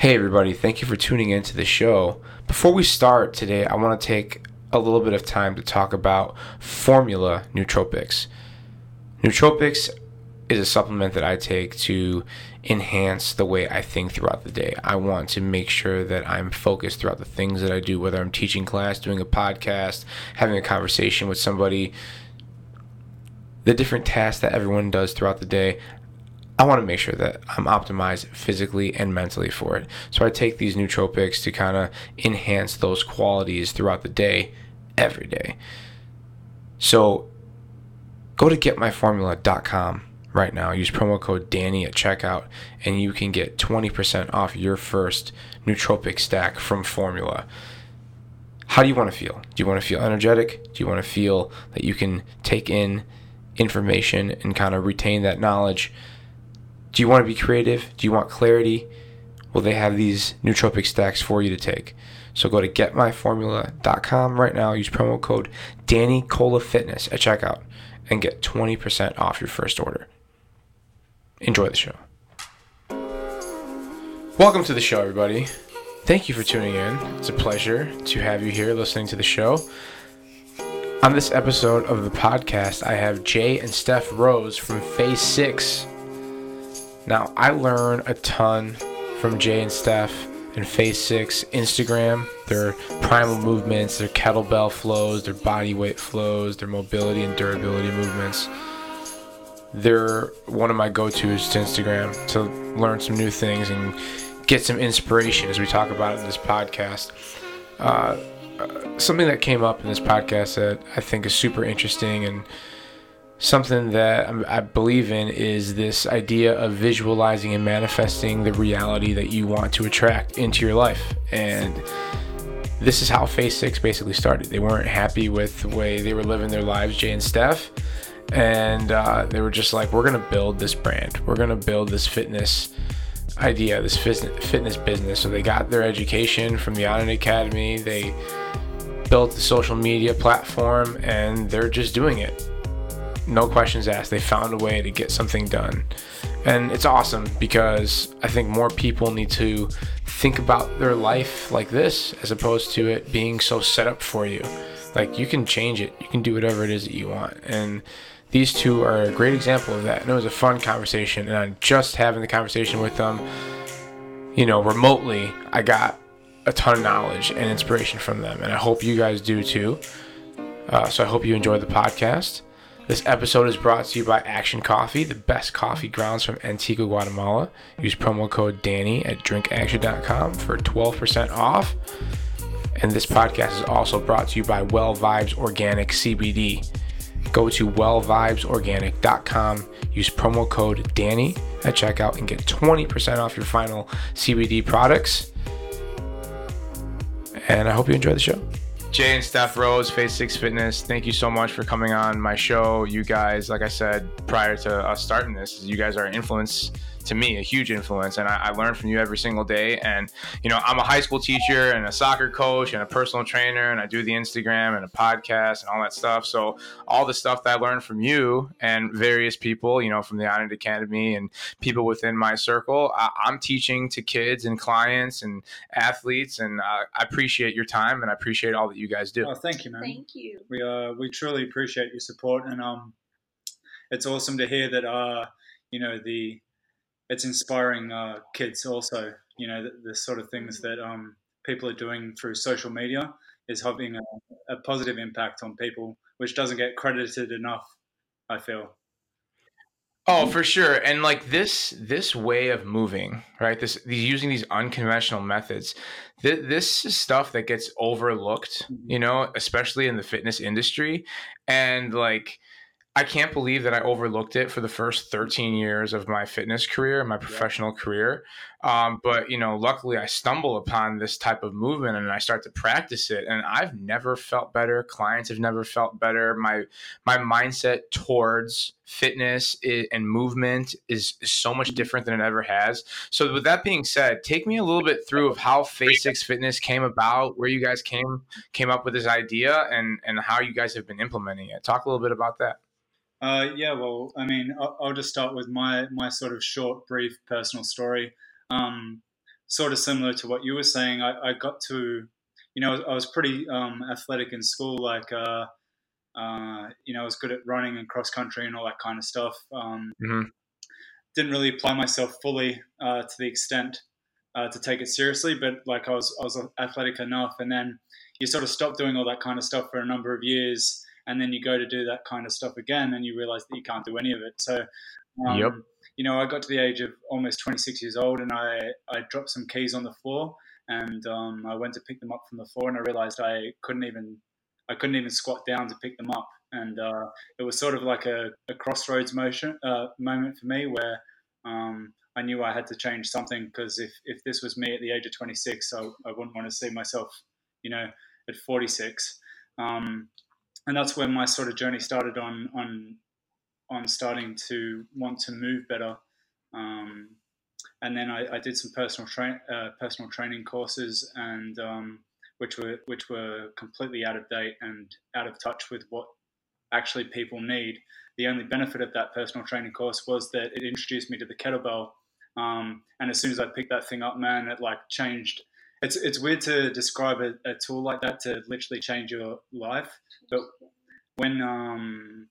Hey, everybody, thank you for tuning into the show. Before we start today, I want to take a little bit of time to talk about Formula Nootropics. Nootropics is a supplement that I take to enhance the way I think throughout the day. I want to make sure that I'm focused throughout the things that I do, whether I'm teaching class, doing a podcast, having a conversation with somebody, the different tasks that everyone does throughout the day. I want to make sure that I'm optimized physically and mentally for it. So I take these nootropics to kind of enhance those qualities throughout the day, every day. So go to getmyformula.com right now. Use promo code Danny at checkout, and you can get 20% off your first nootropic stack from Formula. How do you want to feel? Do you want to feel energetic? Do you want to feel that you can take in information and kind of retain that knowledge? Do you want to be creative? Do you want clarity? Well, they have these nootropic stacks for you to take. So go to getmyformula.com right now. Use promo code Danny Cola Fitness at checkout and get 20% off your first order. Enjoy the show. Welcome to the show, everybody. Thank you for tuning in. It's a pleasure to have you here listening to the show. On this episode of the podcast, I have Jay and Steph Rose from Phase 6 now, I learn a ton from Jay and Steph and Phase 6 Instagram, their primal movements, their kettlebell flows, their body weight flows, their mobility and durability movements. They're one of my go tos to Instagram to learn some new things and get some inspiration as we talk about it in this podcast. Uh, uh something that came up in this podcast that I think is super interesting and something that I believe in is this idea of visualizing and manifesting the reality that you want to attract into your life. And this is how Phase 6 basically started. They weren't happy with the way they were living their lives, Jay and Steph. And uh, they were just like, we're going to build this brand. We're going to build this fitness idea, this fitness business. So they got their education from the Onnit Academy. They built the social media platform and they're just doing it no questions asked. They found a way to get something done. And it's awesome because I think more people need to think about their life like this as opposed to it being so set up for you. Like you can change it, you can do whatever it is that you want. And these two are a great example of that. And it was a fun conversation. And I'm just having the conversation with them, you know, remotely. I got a ton of knowledge and inspiration from them. And I hope you guys do too. Uh, so I hope you enjoy the podcast. This episode is brought to you by Aktion Coffee, the best coffee grounds from Antigua, Guatemala. Use promo code Danny at drinkaktion.com for 12% off. And this podcast is also brought to you by Well Vibes Organic CBD. Go to wellvibesorganic.com, use promo code Danny at checkout, and get 20% off your final CBD products. And I hope you enjoy the show. Jay and Steph Rose, Phase Six Fitness. Thank you so much for coming on my show. You guys, like I said prior to us starting this, you guys are an influence to me a huge influence and I, I learn from you every single day. And you know i'm a high school teacher and a soccer coach and a personal trainer and i do the instagram and a podcast and all that stuff. So all the stuff that i learned from you and various people you know from the Onnit academy and people within my circle I, am teaching to kids and clients and athletes and uh, i appreciate your time and i appreciate all that you guys do. Oh thank you man. Thank you. We uh we truly appreciate your support and um it's awesome to hear that uh you know the it's inspiring uh, kids also. You know, the, the, sort of things that um, people are doing through social media is having a, a, positive impact on people, which doesn't get credited enough. I feel. Oh, for sure. And like this this way of moving, right? This these using these unconventional methods. Th- this is stuff that gets overlooked, mm-hmm. you know, especially in the fitness industry. And like I can't believe that I overlooked it for the first 13 years of my fitness career, my professional yeah. career. Um, but you know, luckily, I stumble upon this type of movement and I start to practice it, and I've never felt better. Clients have never felt better. My my mindset towards fitness and movement is, is so much different than it ever has. So, with that being said, take me a little bit through of how Phase Six Fitness came about, where you guys came came up with this idea, and and how you guys have been implementing it. Talk a little bit about that. Uh, yeah, well, I mean, I'll, I'll, just start with my my sort of short, brief personal story. Um, sort of similar to what you were saying. I, I got to, you know, I was pretty um, athletic in school. Like, uh, uh, you know, I was good at running and cross country and all that kind of stuff. Um, mm-hmm. Didn't really apply myself fully uh, to the extent uh, to take it seriously, but like I was, I was athletic enough. And then you sort of stop doing all that kind of stuff for a number of years, and then you go to do that kind of stuff again, and you realize that you can't do any of it. So, um, yep you know, I got to the age of almost 26 years old and I, I dropped some keys on the floor and um, I went to pick them up from the floor and I realized I couldn't even, I couldn't even squat down to pick them up. And uh, it was sort of like a, a crossroads motion, uh, moment for me where um, I knew I had to change something because if, if this was me at the age of 26, I, I wouldn't want to see myself, you know, at 46. Um, and that's when my sort of journey started on, on on starting to want to move better. Um, and then I, I, did some personal train uh, personal training courses, and um, which were which were completely out of date and out of touch with what actually people need. The only benefit of that personal training course was that it introduced me to the kettlebell. Um, and as soon as I picked that thing up, man, it like changed. It's it's weird to describe a, a tool like that to literally change your life, but when um,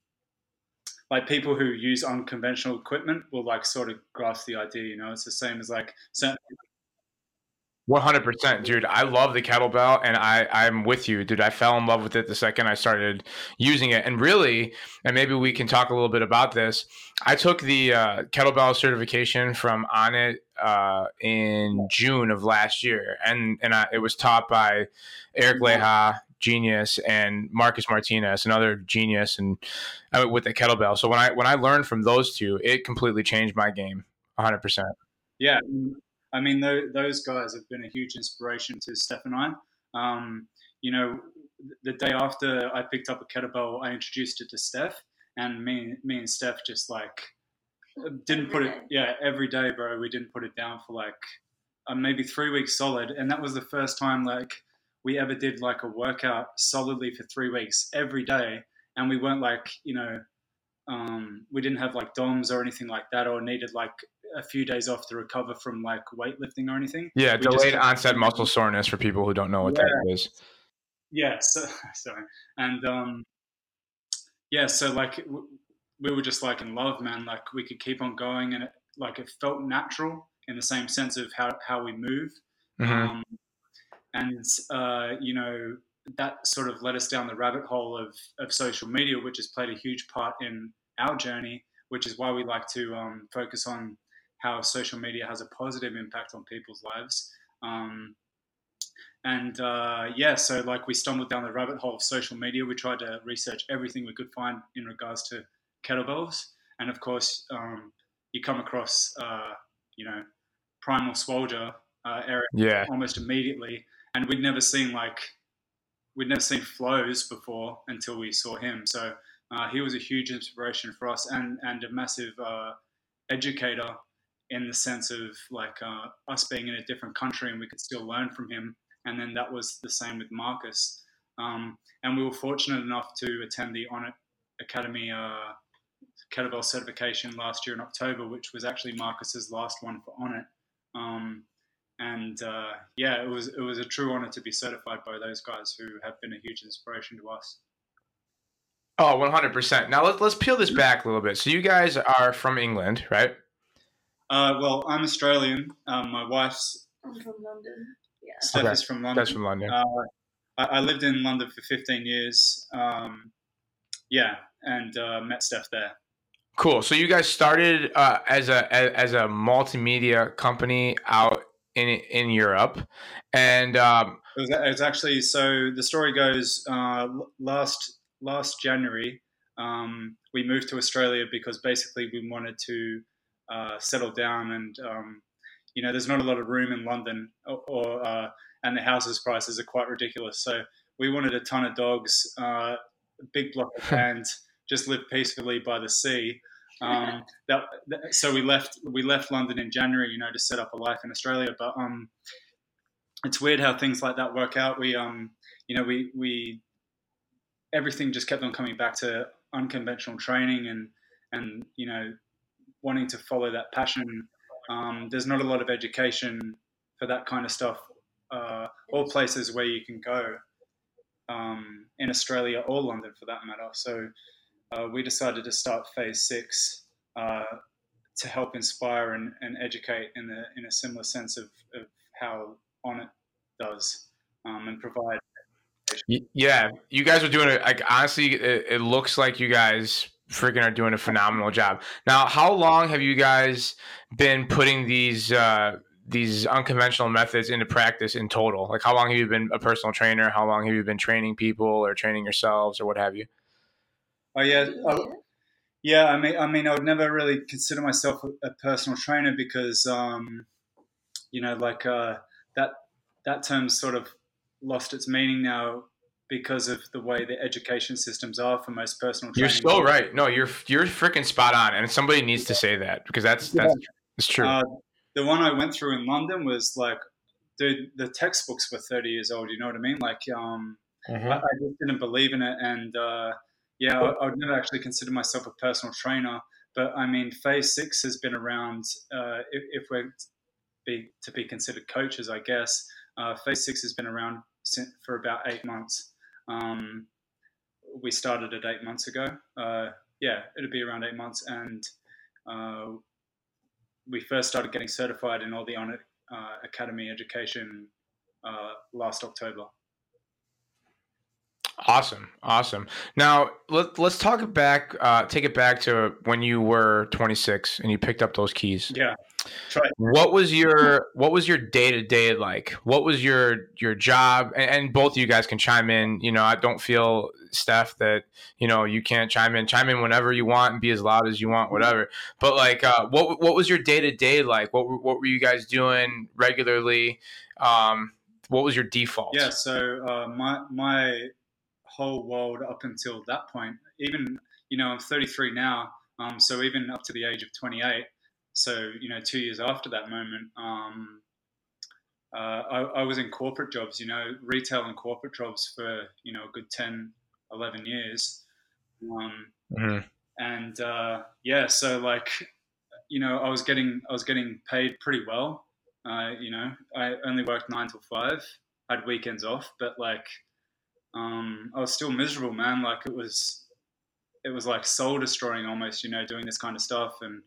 like people who use unconventional equipment will like sort of grasp the idea. You know, it's the same as like certain. One hundred percent, dude. I love the kettlebell, and I I'm with you, dude. I fell in love with it the second I started using it, and really, and maybe we can talk a little bit about this. I took the uh, kettlebell certification from Onnit uh, in June of last year, and and I, it was taught by Eric mm-hmm. Leija genius and Marcus Martinez, another genius, and uh, with the kettlebell. So when I when I learned from those two, it completely changed my game, 100. percent Yeah, I mean those guys have been a huge inspiration to Steph and I. Um, you know, the day after I picked up a kettlebell, I introduced it to Steph, and me me and Steph just like didn't put it. Yeah, every day, bro. We didn't put it down for like uh, maybe three weeks solid, and that was the first time like we ever did like a workout solidly for three weeks every day, and we weren't like you know, um, we didn't have like DOMs or anything like that, or needed like a few days off to recover from like weightlifting or anything. Yeah, we delayed onset muscle soreness for people who don't know what yeah. that is. Yeah, so, sorry, and um, yeah, so like we were just like in love, man. Like we could keep on going, and it, like it felt natural in the same sense of how how we move. Mm-hmm. Um, and uh, you know that sort of led us down the rabbit hole of, of social media, which has played a huge part in our journey, which is why we like to um, focus on how social media has a positive impact on people's lives. Um, and uh, yeah, so like we stumbled down the rabbit hole of social media. We tried to research everything we could find in regards to kettlebells, and of course, um, you come across uh, you know Primal Swolgi uh, Eric yeah. almost immediately, and we'd never seen like we'd never seen flows before until we saw him. So uh, he was a huge inspiration for us and and a massive uh, educator in the sense of like uh, us being in a different country and we could still learn from him. And then that was the same with Marcus. Um, and we were fortunate enough to attend the Onnit Academy uh, kettlebell certification last year in October, which was actually Marcus's last one for Onnit. Um, and uh, yeah, it was it was a true honor to be certified by those guys who have been a huge inspiration to us. Oh, 100%. Now let's let's peel this back a little bit. So you guys are from England, right? Uh, well, I'm Australian. Um, my wife's I'm from London. Yeah. Steph okay. is from London. That's from London. Uh, I, I, lived in London for 15 years. Um, yeah, and uh, met Steph there. Cool. So you guys started uh, as a as a multimedia company out in in Europe, and um, it, was, it, was, actually so. The story goes uh, last last January, um, we moved to Australia because basically we wanted to uh, settle down, and um, you know, there's not a lot of room in London, or, or uh, and the houses prices are quite ridiculous. So we wanted a ton of dogs, uh, a big block of land, just live peacefully by the sea. Um, that, that, so we left we left London in January, you know, to set up a life in Australia. But um, it's weird how things like that work out. We um, you know, we we everything just kept on coming back to unconventional training and and you know wanting to follow that passion. Um, there's not a lot of education for that kind of stuff, uh, or places where you can go um, in Australia or London for that matter. So uh, we decided to start phase six uh, to help inspire and, and educate in a, in a similar sense of, of how Onnit does um, and provide. Yeah, you guys are doing it. Like honestly, it, it looks like you guys freaking are doing a phenomenal job. Now, how long have you guys been putting these uh, these unconventional methods into practice in total? Like, how long have you been a personal trainer? How long have you been training people or training yourselves or what have you? Oh yeah, oh, yeah. I mean, I mean, I would never really consider myself a, personal trainer because, um, you know, like uh, that that term's sort of lost its meaning now because of the way the education systems are for most personal. Trainers You're so right. No, you're you're freaking spot on, and somebody needs to say that because that's that's it's true. Uh, the one I went through in London was like, dude, the textbooks were 30 years old. You know what I mean? Like, um, mm-hmm. I, I, just didn't believe in it, and uh, yeah, I, I, would never actually consider myself a personal trainer. But I mean, Phase Six has been around. Uh, if, if, we're be, to be considered coaches, I guess uh, Phase Six has been around for about eight months. Um, we started it eight months ago. Uh, yeah, it'll be around eight months, and uh, we first started getting certified in all the On uh, Academy education uh, last October. Awesome, awesome. Now let, let's talk back, uh, take it back to when you were 26 and you picked up those keys. Yeah. Try. What was your What was your day to day like? What was your your job? And, and, both of you guys can chime in. You know, I don't feel Steph that you know you can't chime in. Chime in whenever you want and be as loud as you want, whatever. But like, uh, what what was your day to day like? What what were you guys doing regularly? Um, what was your default? Yeah. So uh, my my whole world up until that point, even you know, I'm 33 now. Um, so even up to the age of 28 so you know, two years after that moment, um, uh, I, I, was in corporate jobs, you know, retail and corporate jobs for you know a good 10, 11 years, um, mm-hmm. and uh, yeah, so like you know, I was getting I was getting paid pretty well. Uh, you know, I only worked nine till five, I had weekends off, but like um, I was still miserable, man. Like it was it was like soul destroying almost, you know, doing this kind of stuff and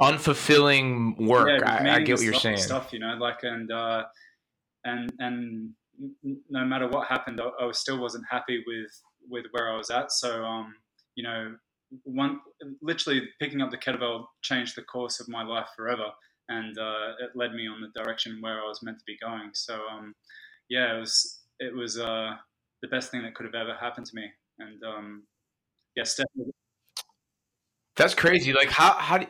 unfulfilling work. Yeah, I, I, get what you're saying. Stuff, you know, like and uh, and and no matter what happened, I, I still wasn't happy with with where I was at. So, um, you know, one literally picking up the kettlebell changed the course of my life forever, and uh, it led me on the direction where I was meant to be going. So, um, yeah, it was it was uh, the best thing that could have ever happened to me, and um, yeah, definitely that's crazy. Like how how do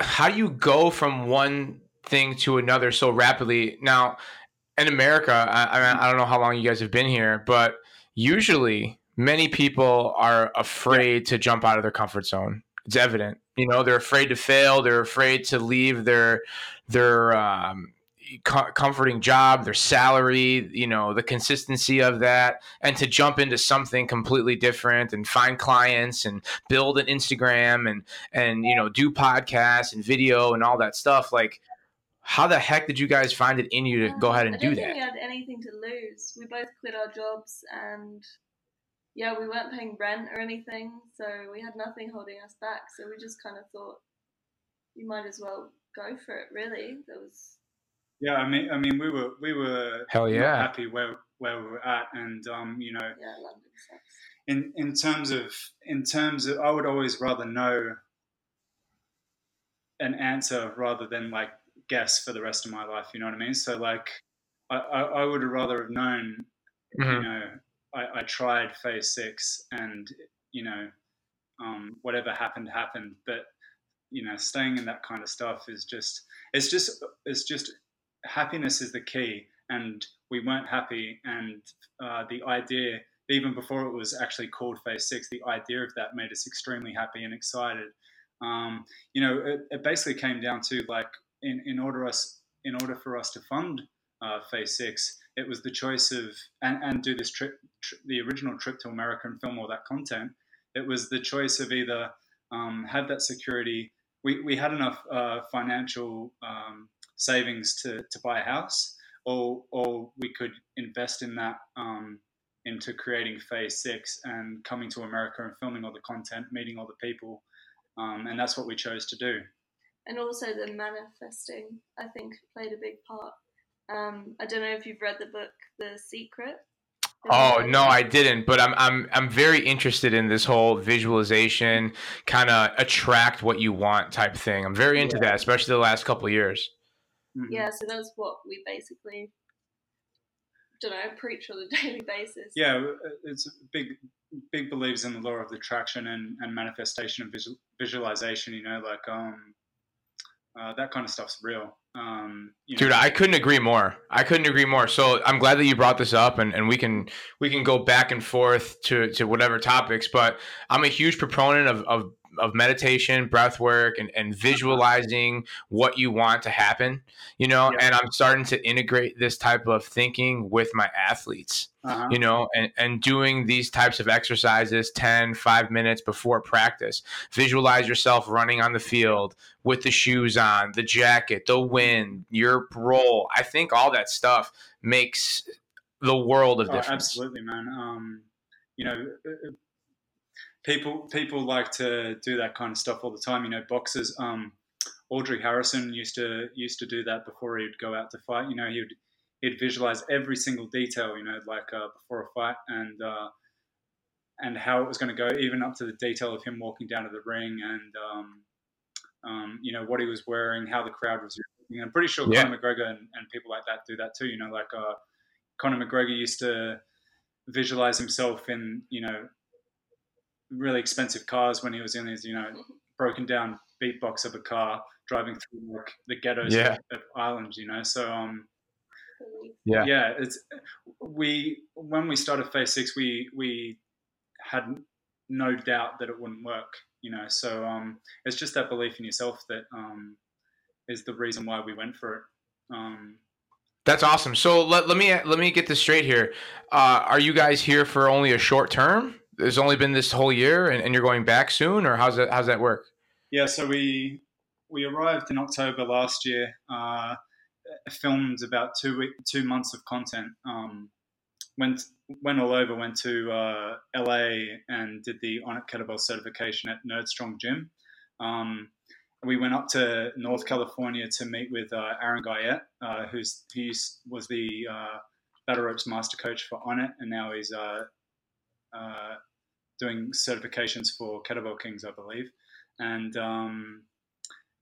how do you go from one thing to another so rapidly? Now, in America, I, I, mean, I don't know how long you guys have been here, but usually many people are afraid to jump out of their comfort zone. It's evident. You know, they're afraid to fail. They're afraid to leave their their um, comforting job, their salary, you know, the consistency of that, and to jump into something completely different and find clients and build an Instagram and and you know do podcasts and video and all that stuff. Like, how the heck did you guys find it in you to go ahead and do that? we had anything to lose. We both quit our jobs and. Yeah, we weren't paying rent or anything, so we had nothing holding us back. So we just kind of thought, you might as well go for it. Really, there was yeah, I mean, I mean, we were we were hell yeah happy where where we were at, and um, you know, yeah, In in terms of in terms of, I would always rather know an answer rather than like guess for the rest of my life. You know what I mean? So like, I I, I would rather have known, mm-hmm. you know, I, I tried phase six, and you know, um, whatever happened happened, but you know, staying in that kind of stuff is just it's just it's just happiness is the key, and we weren't happy. And uh, the idea, even before it was actually called Phase Six, the idea of that made us extremely happy and excited. Um, you know, it, it, basically came down to like, in, in order us, in order for us to fund uh, Phase Six, it was the choice of and, and do this trip, tri- the original trip to America and film all that content. It was the choice of either um, have that security. We, we had enough uh, financial um, savings to, to buy a house, or or we could invest in that um, into creating Phase Six and coming to America and filming all the content, meeting all the people, um, and that's what we chose to do. And also the manifesting, I think, played a big part. Um, I don't know if you've read the book The Secret. Oh no, I didn't. But I'm I'm I'm very interested in this whole visualization, kind of attract what you want type thing. I'm very into yeah. that, especially the last couple of years. Mm-hmm. Yeah, so that's what we basically don't know preach on a daily basis. Yeah, uh, it's big big believes in the law of attraction and, and manifestation and visual, visualization. You know, like um, uh, that kind of stuff's real. Um, Dude, know. I couldn't agree more. I couldn't agree more. So I'm glad that you brought this up, and, and we can we can go back and forth to to whatever topics. But I'm a huge proponent of, of of meditation, breath work, and, and visualizing what you want to happen, you know, yeah. and I'm starting to integrate this type of thinking with my athletes, uh-huh. you know, and, and doing these types of exercises 10, five minutes before practice. Visualize yourself running on the field with the shoes on, the jacket, the wind, your roll. I think all that stuff makes the world of oh, difference. Absolutely, man. Um, you know, uh, uh, people people like to do that kind of stuff all the time. You know, boxers. Um, Audley Harrison used to used to do that before he'd go out to fight. You know, he'd he'd visualize every single detail. You know, like uh, before a fight and uh, and how it was going to go, even up to the detail of him walking down to the ring and um, um, you know what he was wearing, how the crowd was. Reacting. I'm pretty sure yeah. Conor McGregor and, and, people like that do that too. You know, like uh, Conor McGregor used to visualize himself in you know really expensive cars when he was in his, you know, broken down beatbox of a car driving through like the ghettos yeah. of, of Ireland, you know. So um yeah. Yeah, it's we when we started phase 6 we we had no doubt that it wouldn't work, you know. So um it's just that belief in yourself that um is the reason why we went for it. Um that's awesome. So let, let me let me get this straight here. Uh, are you guys here for only a short term? It's only been this whole year and, and you're going back soon or how's that how's that work? Yeah so we we arrived in october last year uh, filmed about two week, two months of content um, went went all over went to uh, la and did the Onnit kettlebell certification at nerdstrong gym. Um, we went up to north california to meet with uh, aaron guyett uh, who's he was the uh, battle ropes master coach for Onnit and now he's uh, doing certifications for Kettlebell Kings, I believe. And um,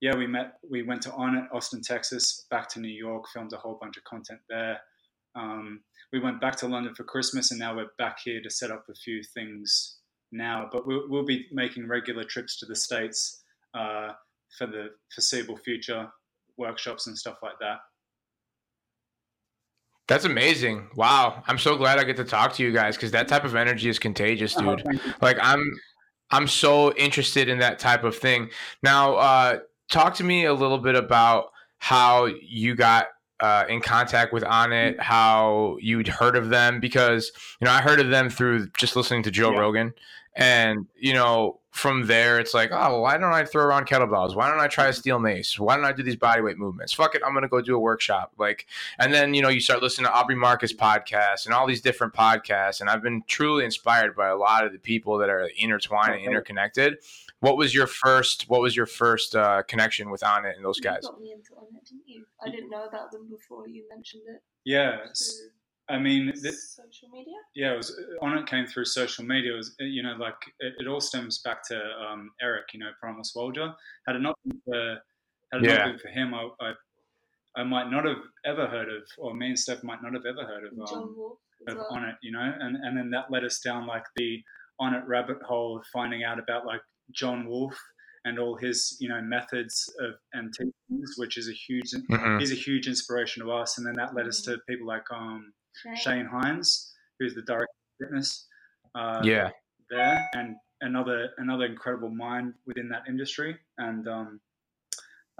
yeah, we met. We went to Austin, Texas, back to New York, filmed a whole bunch of content there. Um, we went back to London for Christmas, and now we're back here to set up a few things now. But we'll, we'll be making regular trips to the states uh, for the foreseeable future, workshops and stuff like that. That's amazing. Wow. I'm so glad I get to talk to you guys because that type of energy is contagious, oh, dude. Oh, like I'm I'm so interested in that type of thing. Now, uh, talk to me a little bit about how you got uh, in contact with Onnit, how you'd heard of them, because you know I heard of them through just listening to Joe yeah. Rogan, and you know from there, it's like, oh, why don't I throw around kettlebells? Why don't I try a steel mace? Why don't I do these bodyweight movements? Fuck it, I'm gonna go do a workshop. Like, and then you know you start listening to Aubrey Marcus podcasts and all these different podcasts, and I've been truly inspired by a lot of the people that are intertwined and interconnected. What was your first? What was your first uh, connection with Onnit and those guys? You got me into Onnit, didn't you? I didn't know about them before you mentioned it. Yeah. So I mean, social media. Yeah, it was Onnit came through social media. It was you know like it, it all stems back to um, Eric. You know, Primal Swolgi. Had it not been for had it yeah. not been for him, I, I, I might not have ever heard of, or me and Steph might not have ever heard of um, of well. Onnit. You know, and and then that led us down like the Onnit rabbit hole, of finding out about like John Wolf and all his you know methods of and teachings, which is a huge mm-hmm. he's a huge inspiration to us. And then that led us to mm-hmm. people like um Shane, Shane Heins, who's the director of fitness. Uh, yeah, there and another another incredible mind within that industry, and um,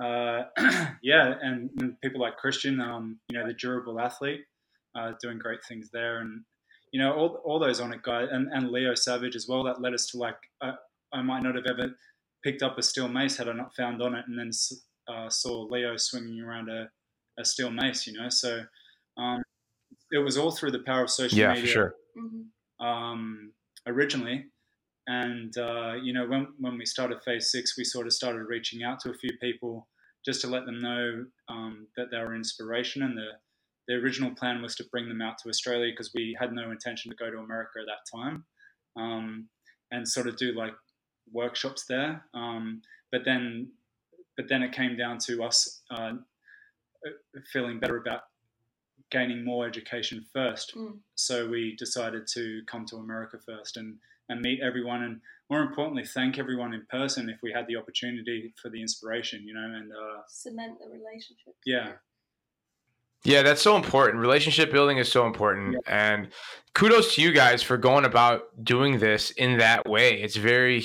uh, yeah, and, and, people like Christian, um, you know, the durable athlete, uh, doing great things there, and you know, all, all those Onnit guys, and, and Leo Savage as well. That led us to like, uh, I might not have ever picked up a steel mace had I not found Onnit, and then uh, saw Leo swinging around a a steel mace, you know. So um, it was all through the power of social Yeah, media for sure. hmm um, originally. And uh, you know, when when we started phase six, we sort of started reaching out to a few people just to let them know um, that they were inspiration. And the the original plan was to bring them out to Australia because we had no intention to go to America at that time, um, and sort of do like workshops there. Um, but then, but then it came down to us uh, feeling better about gaining more education first Mm. so we decided to come to America first and, and meet everyone and more importantly thank everyone in person if we had the opportunity for the inspiration you know and uh, Cement the relationship. yeah Yeah, that's so important. Relationship building is so important. And kudos to you guys for going about doing this in that way. It's very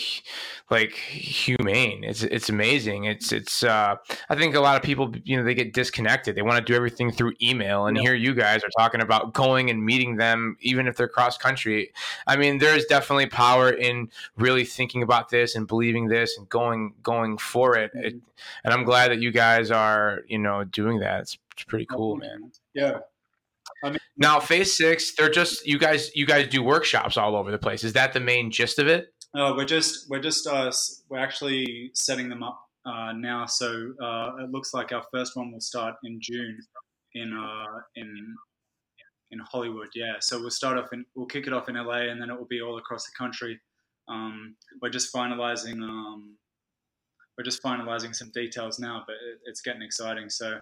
like humane. It's it's amazing. It's it's uh I think a lot of people, you know, they get disconnected. They want to do everything through email and Yeah. here you guys are talking about going and meeting them even if they're cross country. I mean, there's definitely power in really thinking about this and believing this and going going for it. it and I'm glad that you guys are, you know, doing that. It's, it's pretty cool, man. yeah Now, phase six, they're just you guys. You guys do workshops all over the place. Is that the main gist of it? uh, we're just we're just uh, we're actually setting them up uh, now so uh, it looks like our first one will start in June in uh, in in Hollywood yeah so we'll start off and we'll kick it off in LA and then it will be all across the country um, we're just finalizing um, we're just finalizing some details now but it, it's getting exciting so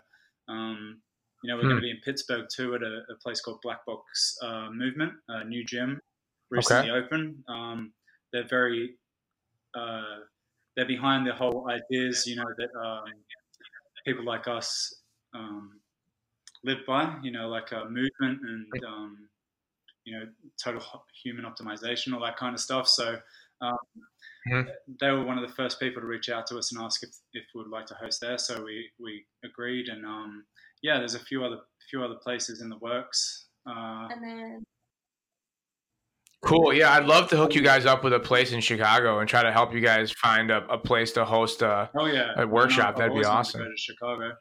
um, you know we're Hmm. going to be in Pittsburgh too at a, a place called Black Box uh, Movement a new gym recently open. Um, they're very uh, they're behind the whole ideas you know that um, people like us um, live by you know like a movement and um, you know total human optimization all that kind of stuff. So um, Mhm. they were one of the first people to reach out to us and ask if, if we would like to host there so we, we agreed and um, yeah there's a few other few other places in the works uh, And then Cool. Yeah, I'd love to hook you guys up with a place in Chicago and try to help you guys find a, a place to host a. oh yeah A workshop, And that'd be always wanted to awesome. go to Chicago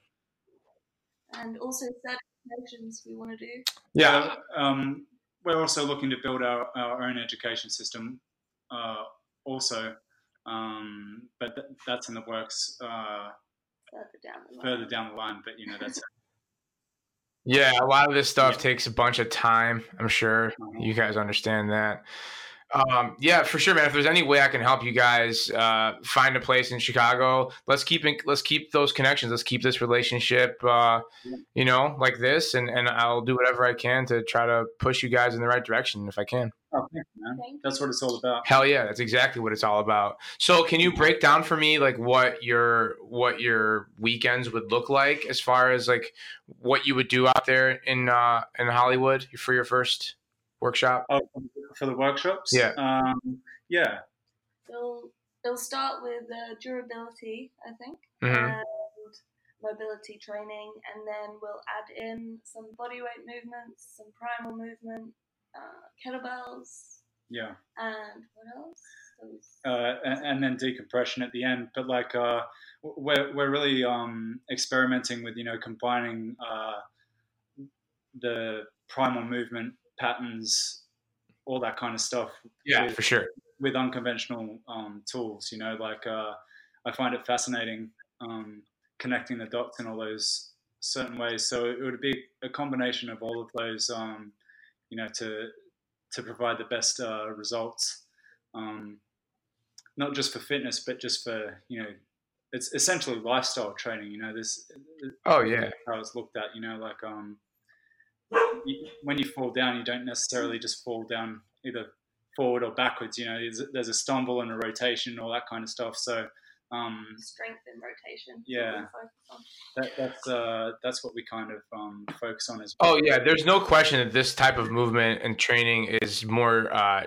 and also certifications we want to do. Yeah. Uh, um, we're also looking to build our, our own education system, uh, also, um, but th- that's in the works uh, Further down the line. further down the line. But you know, that's Yeah, a lot of this stuff Yeah. takes a bunch of time. I'm sure you guys understand that. Um, yeah, for sure, man. If there's any way I can help you guys uh, find a place in Chicago, let's keep in, let's keep those connections. Let's keep this relationship, uh, you know, like this, and and I'll do whatever I can to try to push you guys in the right direction if I can. Oh, thank man. Thank That's what it's all about. Hell yeah, that's exactly what it's all about. So, can you break down for me like what your what your weekends would look like as far as like what you would do out there in uh, in Hollywood for your first workshop? Oh, for the workshops, Yeah. um, yeah, It'll, it'll start with uh, durability, I think, Mhm. and mobility training, and then we'll add in some bodyweight movements, some primal movement, uh, kettlebells, yeah, and what else? Uh, and, and then decompression at the end. But like, uh, we're we're really um, experimenting with you know combining uh, the primal movement patterns, all that kind of stuff. Yeah, with- for sure. with unconventional um, tools. You know, like uh, I find it fascinating um, connecting the dots in all those certain ways. So it would be a combination of all of those, um, you know, to to provide the best uh, results, um, not just for fitness, but just for you know, it's essentially lifestyle training. You know, this Oh yeah, how it's looked at. You know, like um, you, when you fall down, you don't necessarily just fall down either forward or backwards. You know, there's, there's a stumble and a rotation, all that kind of stuff. So um, strength and rotation. Yeah. We'll focus on. that, that's uh, that's what we kind of um, focus on as well. oh yeah. There's no question that this type of movement and training is more uh,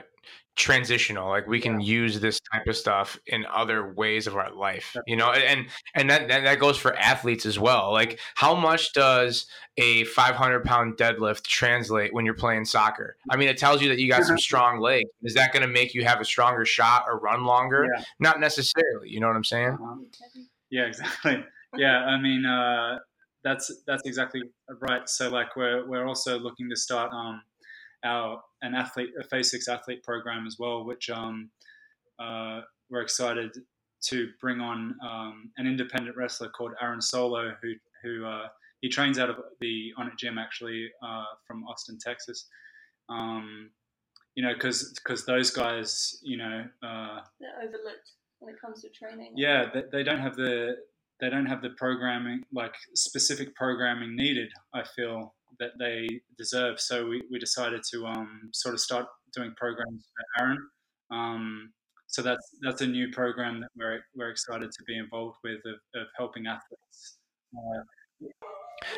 transitional. Like we can use this type of stuff in other ways of our life. You know, and and that that, goes for athletes as well. Like how much does a 500 pound deadlift translate when you're playing soccer? I mean, it tells you that you got some strong legs. Is that going to make you have a stronger shot or run longer? Yeah. Not necessarily. You know what I'm saying? Um, yeah, exactly. Yeah, I mean, uh, that's that's exactly right. So like we're we're also looking to start um our an athlete a phase six athlete program as well, which um uh, we're excited to bring on um, an independent wrestler called Aaron Solo, who who uh, he trains out of the Onnit Gym actually uh, from Austin, Texas. Um, you know, because because those guys, you know, uh, They're overlooked when it comes to training. yeah, they, they don't have the they don't have the programming like specific programming needed. I feel that they deserve. So we, we decided to um, sort of start doing programs for Aaron. Um, so that's that's a new program that we're we're excited to be involved with of, of helping athletes. Uh,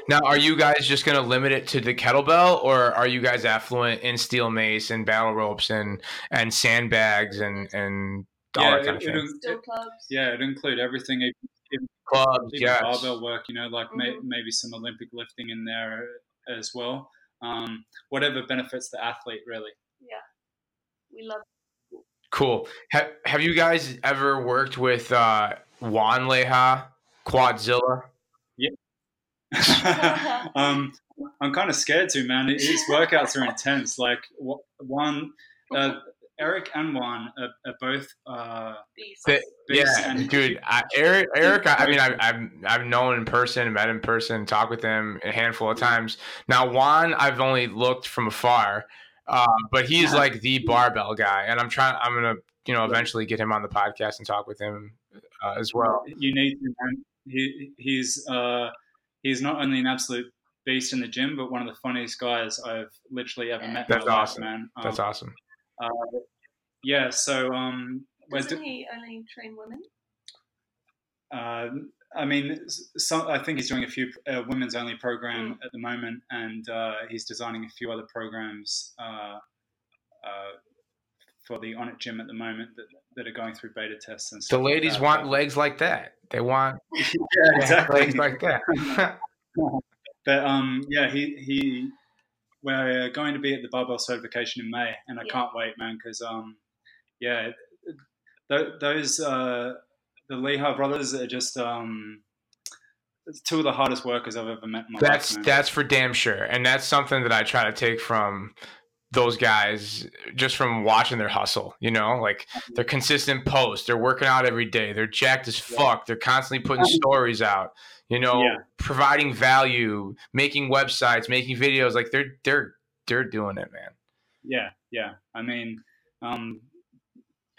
Now, are you guys just going to limit it to the kettlebell, or are you guys affluent in steel mace and battle ropes and and sandbags and and all yeah, that kind of it, thing? it'll- clubs. yeah, it'd include everything, even, even Clubs, even yes. barbell work. You know, like may, Mhm. maybe some Olympic lifting in there as well. Um, whatever benefits the athlete, really. Yeah. We love Cool. Have Have you guys ever worked with uh, Juan Leija, Quadzilla? Yeah. um, I'm kind of scared to, man. His workouts are intense. Like wh- one, uh, Eric and Juan are, are both uh, beasts. Yeah, and dude. I, Eric, Eric. I, I mean, I, I've I've known in person, met in person, talked with him a handful of times. Now, Juan, I've only looked from afar, uh, but he's like the barbell guy, and I'm trying. I'm gonna, you know, eventually get him on the podcast and talk with him uh, as well. you need to. Man. He he's uh, he's not only an absolute beast in the gym, but one of the funniest guys I've literally ever met. That's my life, awesome. man. Um, That's awesome. uh, yeah. So um, we're Doesn't do- he only train women? Uh, I mean, some, I think he's doing a few uh, women's only program at the moment, and uh, he's designing a few other programs uh, uh, for the Onnit Gym at the moment that, that are going through beta tests and The stuff. like ladies that. want legs like that. They want yeah, exactly. legs like that. But um, yeah, he he. We're going to be at the barbell certification in May, and I Yeah. can't wait, man. Because um, yeah, th- those uh, the Leija brothers are just um, two of the hardest workers I've ever met in my That's life. That's for damn sure, and that's something that I try to take from those guys just from watching their hustle. You know, like their consistent posts, they're working out every day, they're jacked as fuck, they're constantly putting stories out. You know, Yeah. providing value, making websites, making videos. Like they're they're they're doing it, man. Yeah, yeah. I mean, um,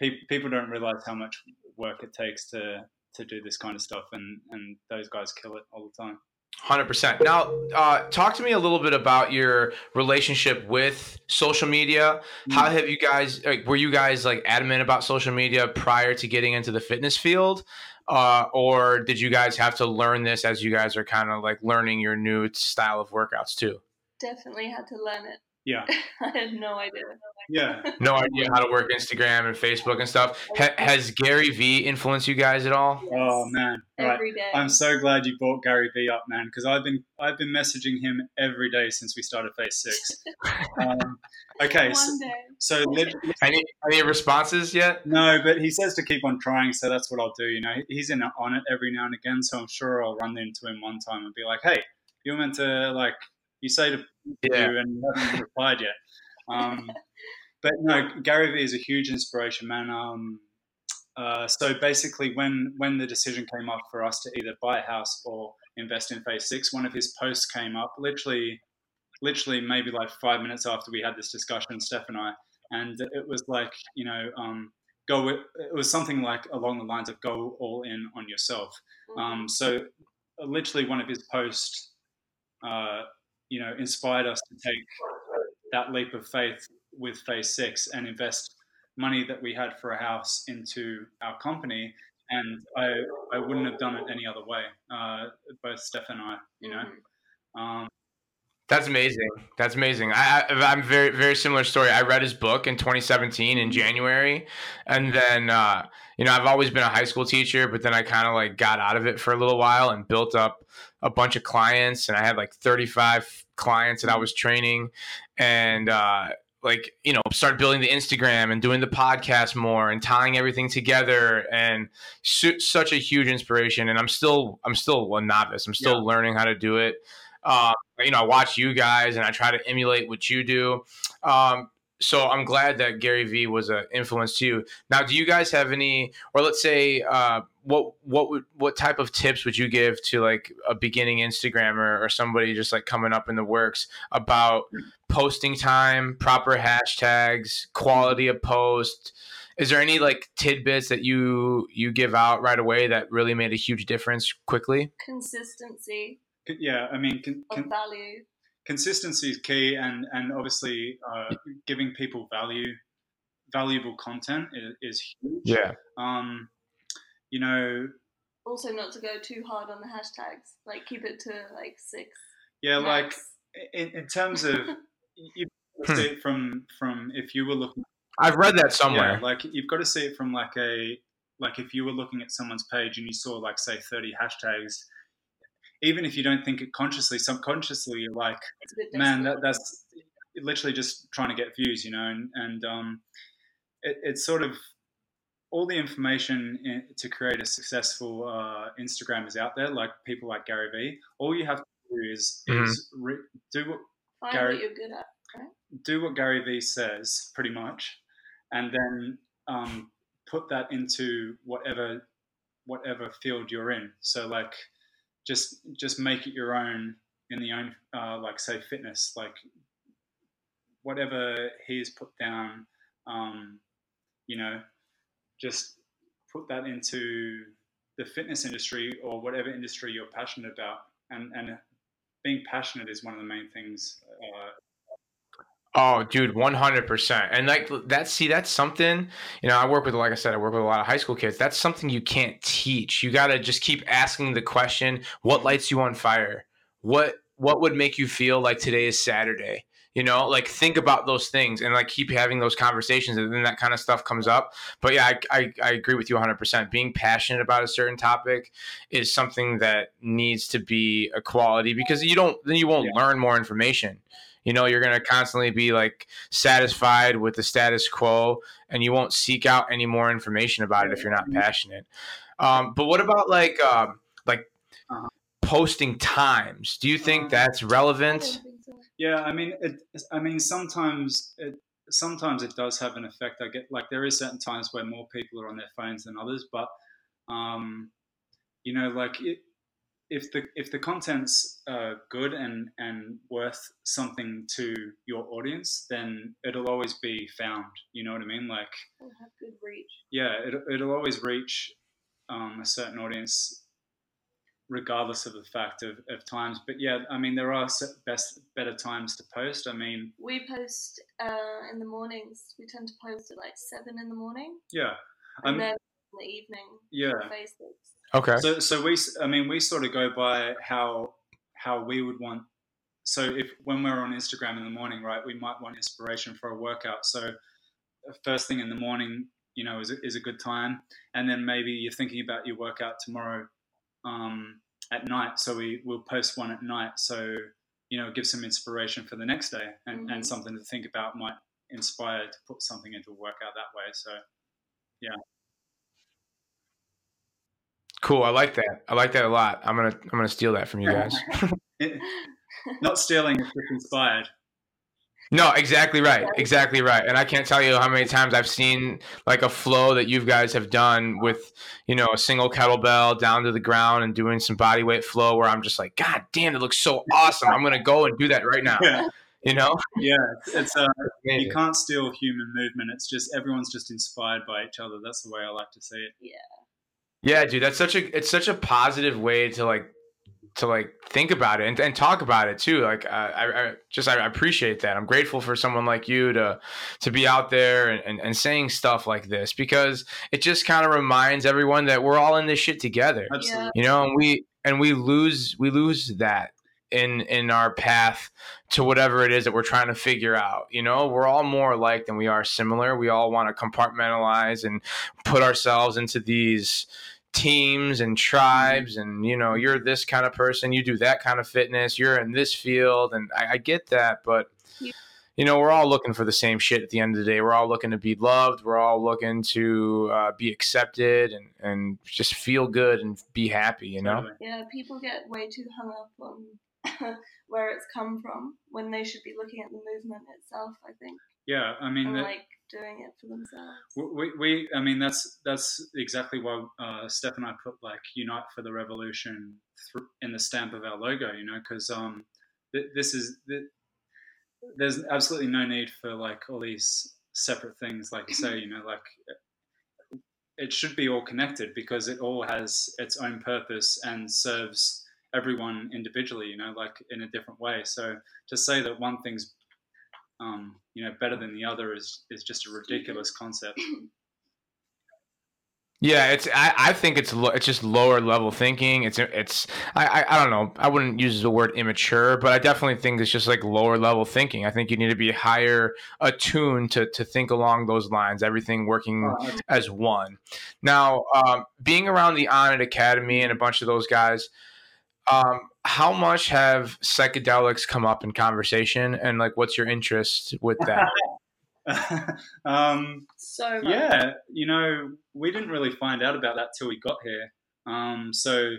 pe- people don't realize how much work it takes to to do this kind of stuff, and and those guys kill it all the time. Hundred percent. Now, uh, talk to me a little bit about your relationship with social media. How have you guys? Like, were you guys like adamant about social media prior to getting into the fitness field, uh, or did you guys have to learn this as you guys are kind of like learning your new style of workouts too? Definitely had to learn it. Yeah, I had no idea. Yeah. No idea how to work Instagram and Facebook and stuff. Ha- has Gary Vee influenced you guys at all? Oh man, right. Every day. I'm so glad you brought Gary Vee up, man, because I've been I've been messaging him every day since we started Phase Six. Um, okay, so, day. so lit- Any any responses yet? no, but he says to keep on trying, so that's what I'll do. You know, he's in on it every now and again, so I'm sure I'll run into him one time and be like, "Hey, you're meant to like you say to Yeah. you and you haven't replied yet." Um, but no, Gary Vee is a huge inspiration, man. Um, uh, so basically, when when the decision came up for us to either buy a house or invest in Phase Six, one of his posts came up, literally, literally maybe like five minutes after we had this discussion, Steph and I, and it was like, you know, um, go. With, it was something like along the lines of go all in on yourself. Um, so, literally, one of his posts, uh, you know, inspired us to take that leap of faith with Phase Six and invest money that we had for a house into our company. And I, I wouldn't have done it any other way. Uh, both Steph and I, you know. Mhm. Um, That's amazing. That's amazing. I, I, I'm very, very similar story. I read his book in 2017 in January, and then uh, you know I've always been a high school teacher, but then I kind of like got out of it for a little while and built up a bunch of clients, and I had like 35 clients that I was training, and uh, like you know start building the instagram and doing the podcast more and tying everything together and su- such a huge inspiration. And i'm still i'm still a novice. I'm still Yeah. learning how to do it. Um, you know i watch you guys and i try to emulate what you do. Um, so i'm glad that gary vee was an influence to you. Now do you guys have any or let's say uh, what what would what type of tips would you give to like a beginning instagrammer or somebody just like coming up in the works about posting time, proper hashtags, quality of post. Is there any like tidbits that you you give out right away that really made a huge difference quickly? Consistency Yeah, I mean, con- con- value. consistency is key, and and obviously uh, giving people value, valuable content is, is huge. Yeah. Um, you know, Also, not to go too hard on the hashtags. Like, keep it to like six. yeah, like in, in terms of you Hmm. see it from from if you were looking I've read that somewhere. Yeah, like you've got to see it from like a like if you were looking at someone's page and you saw like say 30 hashtags even if you don't think it consciously subconsciously you're like It's a bit man that, that's literally just trying to get views you know and, and um, it, it's sort of all the information in, to create a successful uh, instagram is out there like people like gary vee all you have to do is, Mhm. is re- do what Find Gary- what you're good at. do what Gary Vee says, pretty much, and then um, put that into whatever whatever field you're in. So like, just just make it your own in the own uh, like say fitness, like whatever he's put down, um, you know, just put that into the fitness industry or whatever industry you're passionate about, and and being passionate is one of the main things. Uh, Oh, dude, one hundred percent. And like that, see, that's something. You know, I work with, like I said, I work with a lot of high school kids. That's something you can't teach. You got to just keep asking the question: What lights you on fire? What What would make you feel like today is Saturday? You know, like think about those things and like keep having those conversations, and then that kind of stuff comes up. But yeah, I I, I agree with you one hundred percent. Being passionate about a certain topic is something that needs to be a quality because you don't then you won't Yeah. learn more information you know you're going to constantly be like satisfied with the status quo and you won't seek out any more information about it if you're not passionate um, but what about like um, like Uh-huh. posting times do you think Um, that's relevant don't think so. Yeah, I mean, it, I mean, sometimes it sometimes it does have an effect. I get like there is certain times where more people are on their phones than others, but um, you know, like it, if the if the content's uh, good and and worth something to your audience, then it'll always be found. You know what I mean? Like, It'll have good reach. yeah, it, it'll always reach um, a certain audience, regardless of the fact of, of times. But yeah, I mean, there are best better times to post. I mean, We post uh, in the mornings. We tend to post at like seven in the morning, yeah, and Um, then in the evening yeah. Facebook. okay So, so we, I mean, we sort of go by how how we would want. So, if when we're on Instagram in the morning, right, we might want inspiration for a workout. So, uh, first thing in the morning, you know, is a, is a good time, and then maybe you're thinking about your workout tomorrow um, at night. So we will post one at night. So you know, give some inspiration for the next day, and, and Mhm. something to think about might inspire to put something into a workout that way. So. Yeah. Cool i like that i like that a lot i'm gonna i'm gonna steal that from you guys Not stealing, it's inspired. No, exactly right. Exactly right. And I can't tell you how many times I've seen like a flow that you guys have done with, you know, a single kettlebell down to the ground and doing some body weight flow where I'm just like, God damn, it looks so awesome. I'm going to go and do that right now. Yeah, You know? yeah. It's, it's uh, you can't steal human movement. It's just everyone's just inspired by each other. That's the way I like to see it. Yeah. Yeah, dude, that's such a, it's such a positive way to like, to like think about it and, and talk about it too. Like, uh, I, I just, I appreciate that. I'm grateful for someone like you to, to be out there and, and, and saying stuff like this because it just kind of reminds everyone that we're all in this shit together. Absolutely. you know and we and we lose we lose that in in our path to whatever it is that we're trying to figure out you know we're all more alike than we are similar we all want to compartmentalize and put ourselves into these teams and tribes and you know you're this kind of person you do that kind of fitness you're in this field and i, I get that but you know, we're all looking for the same shit at the end of the day. We're all looking to be loved. We're all looking to uh, be accepted and, and just feel good and be happy, you know? Yeah, people get way too hung up on where it's come from when they should be looking at the movement itself. I think, Yeah, I mean, and that, like doing it for themselves. we, we, I mean, that's that's exactly why uh, Steph and I put like "Unite for the Revolution" thr in the stamp of our logo. You know, because um, th- this is th- there's absolutely no need for like all these separate things, like you say. You know, like it should be all connected because it all has its own purpose and serves everyone individually. You know, like in a different way. So to say that one thing's um, you know better than the other is is just a ridiculous concept. Yeah, it's. I, I think it's lo- it's just lower level thinking. It's it's. I, I I don't know. I wouldn't use the word immature, but I definitely think it's just like lower level thinking. I think you need to be higher attuned to to think along those lines. Everything working Uh, as one. Now, um, being around the Onnit Academy and a bunch of those guys, um, how much have psychedelics come up in conversation, and like, what's your interest with that? um, So much. yeah, you know, we didn't really find out about that till we got here. Um, so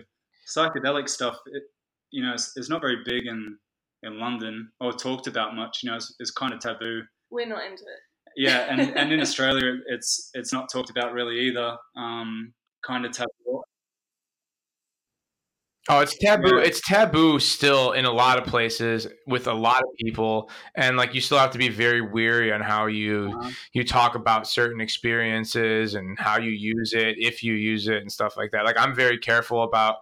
psychedelic stuff, it, you know, is, is not very big in in London or talked about much. You know, it's, it's kind of taboo. we're not into it. Yeah, and, and in Australia, it's it's not talked about really either. Um, kind of taboo. Oh, it's taboo. It's taboo still in a lot of places with a lot of people, and like you still have to be very weary on how you Uh, you talk about certain experiences and how you use it, if you use it, and stuff like that. Like I'm very careful about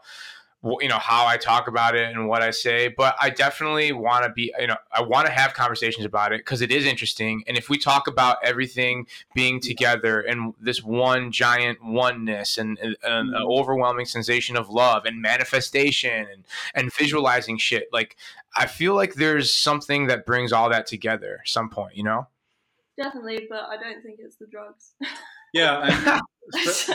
you know how I talk about it and what I say, but I definitely want to be you know I want to have conversations about it because it is interesting. And if we talk about everything being together and this one giant oneness and, and an Mhm. overwhelming sensation of love and manifestation and and visualizing shit, like I feel like there's something that brings all that together some point, you know. Definitely, but I don't think it's the drugs. yeah, So,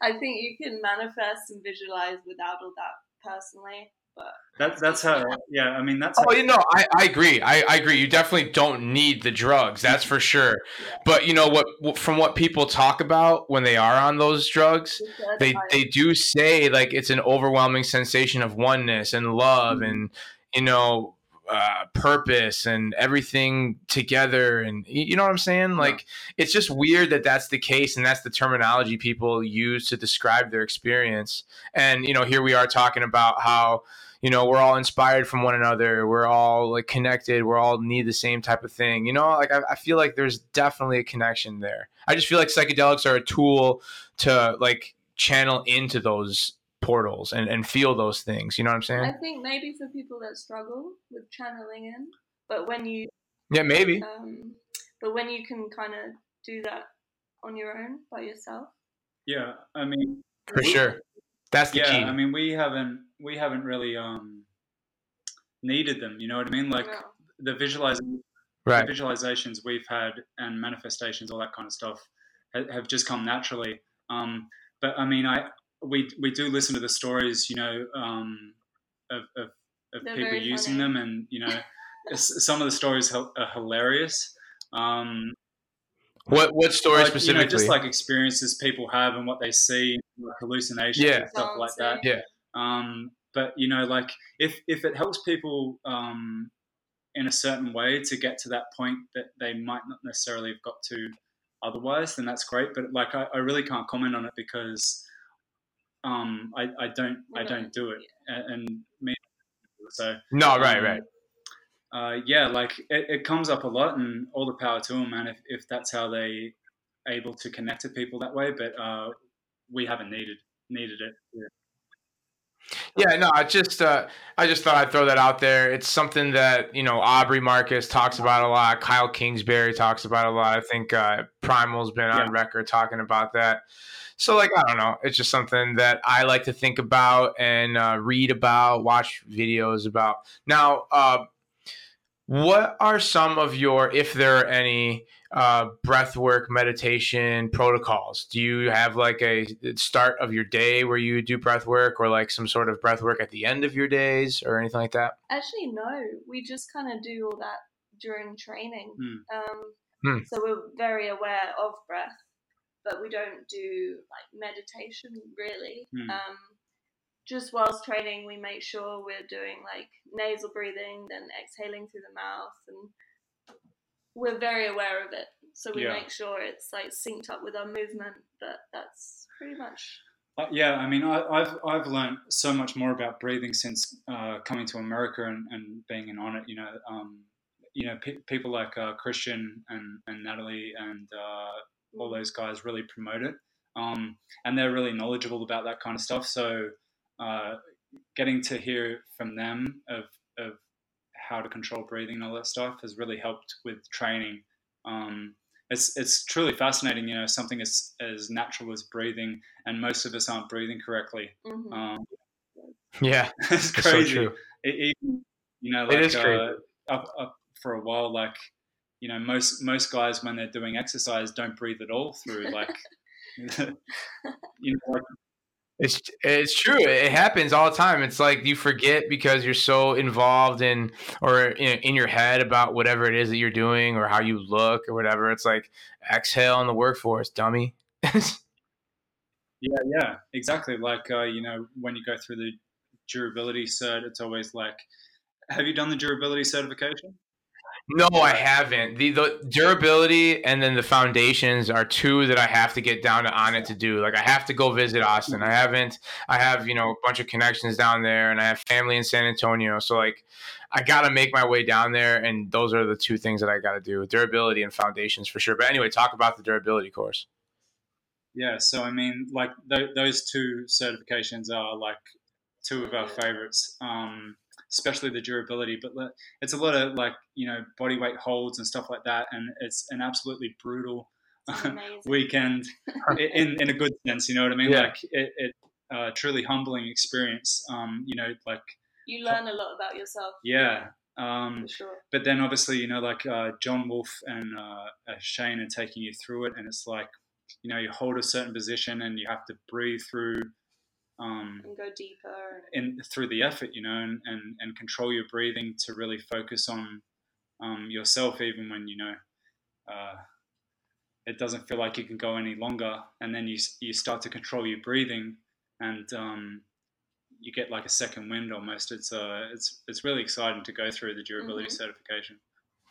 I think you can manifest and visualize without all that personally, but that's that's how. Yeah, I mean that's. Oh, you know, I, I agree. I, I agree. You definitely don't need the drugs, that's for sure. Yeah. But you know what? From what people talk about when they are on those drugs, they time- they do say like it's an overwhelming sensation of oneness and love Mhm. and you know uh, purpose and everything together and you know what i'm saying? Like it's just weird that that's the case and that's the terminology people use to describe their experience. And you know here we are talking about how you know we're all inspired from one another we're all like connected we're all need the same type of thing you know? Like I, I feel like there's definitely a connection there. I just feel like psychedelics are a tool to like channel into those portals and, and feel those things you know what i'm saying? I think maybe for people that struggle with channeling in, but when you yeah maybe. um, but when you can kind of do that on your own by yourself, yeah, I mean. for sure. That's the yeah key. I mean we haven't we haven't really um needed them you know what i mean? Like no. the visualizing right. the visualizations we've had and manifestations all that kind of stuff have just come naturally. Um but i mean i we we do listen to the stories you know um of of, of people using funny. them and you know some of the stories are hilarious um what what story like, specifically you know, just like experiences people have and what they see like hallucinations Yeah. and stuff like that Yeah. um, but you know like if if it helps people um, in a certain way to get to that point that they might not necessarily have got to otherwise then that's great but like i, I really can't comment on it because um, I, I don't i don't do it and, and me so no right um, right uh, yeah, like it, it comes up a lot, and all the power to them, man. If, if that's how they able to connect to people that way, but uh, we haven't needed needed it. Yeah. Yeah, no, I just uh, I just thought I'd throw that out there. It's something that you know Aubrey Marcus talks about a lot. Kyle Kingsbury talks about a lot. I think uh, Primal's been on Yeah. record talking about that. So like I don't know, it's just something that I like to think about and uh, read about, watch videos about. Now, uh, what are some of your, if there are any, uh, breath work meditation protocols? Do you have like a start of your day where you do breath work or like some sort of breath work at the end of your days or anything like that? Actually, no. We just kind of do all that during training. Mm. Um, Hmm. So we're very aware of breath, but we don't do like meditation really. Hmm. Um, just whilst training, we make sure we're doing like nasal breathing, then exhaling through the mouth, and we're very aware of it. So we Yeah. make sure it's like synced up with our movement. But that's pretty much Uh, yeah, I mean, I, I've I've learned so much more about breathing since uh, coming to America and, and being in Onnit. You know, um, you know, pe- people like uh, Christian and, and Natalie and uh, all those guys really promote it, um, and they're really knowledgeable about that kind of stuff. So, uh, getting to hear from them of of how to control breathing and all that stuff has really helped with training. Um, it's it's truly fascinating, you know, something as as natural as breathing, and most of us aren't breathing correctly. Mhm. Um, Yeah, it's it's so crazy. true. It, even, you know, It like is crazy. uh, up, up for a while, like you know, most most guys when they're doing exercise don't breathe at all through like. you know, like It's it's true. It happens all the time. It's like you forget because you're so involved in or in, in your head about whatever it is that you're doing or how you look or whatever. It's like exhale in the workforce, dummy. Yeah, yeah, exactly. Like uh, you know, when you go through the durability cert, it's always like, have you done the durability certification? No, I haven't. The the durability and then the foundations are two that I have to get down to Onnit to do. Like I have to go visit Austin. I haven't. I have you know a bunch of connections down there, and I have family in San Antonio. So like. I got to make my way down there, and those are the two things that I got to do: durability and foundations for sure. But anyway, talk about the durability course. Yeah, so I mean, like th- those two certifications are like two of our favorites, um, especially the durability. But it's a lot of like you know body weight holds and stuff like that, and it's an absolutely brutal weekend in in a good sense. You know what I mean? Yeah. Like it, it uh, truly humbling experience. Um, you know, like you learn a lot about yourself. yeah. Um, sure. but then obviously you know like uh, John Wolf and uh, uh, Shane are taking you through it, and it's like you know you hold a certain position and you have to breathe through um, And go deeper. in through the effort, you know, and, and, and control your breathing to really focus on um, yourself, even when you know uh, it doesn't feel like you can go any longer, and then you you start to control your breathing, and um, you get like a second wind almost. It's uh, it's it's really exciting to go through the durability Mhm. certification.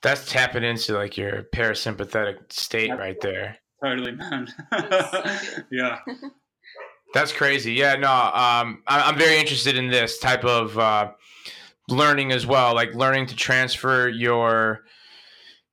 That's tapping into like your parasympathetic state right there. Totally, man. So yeah, That's crazy. Yeah, no, um, I, I'm very interested in this type of uh, learning as well, like learning to transfer your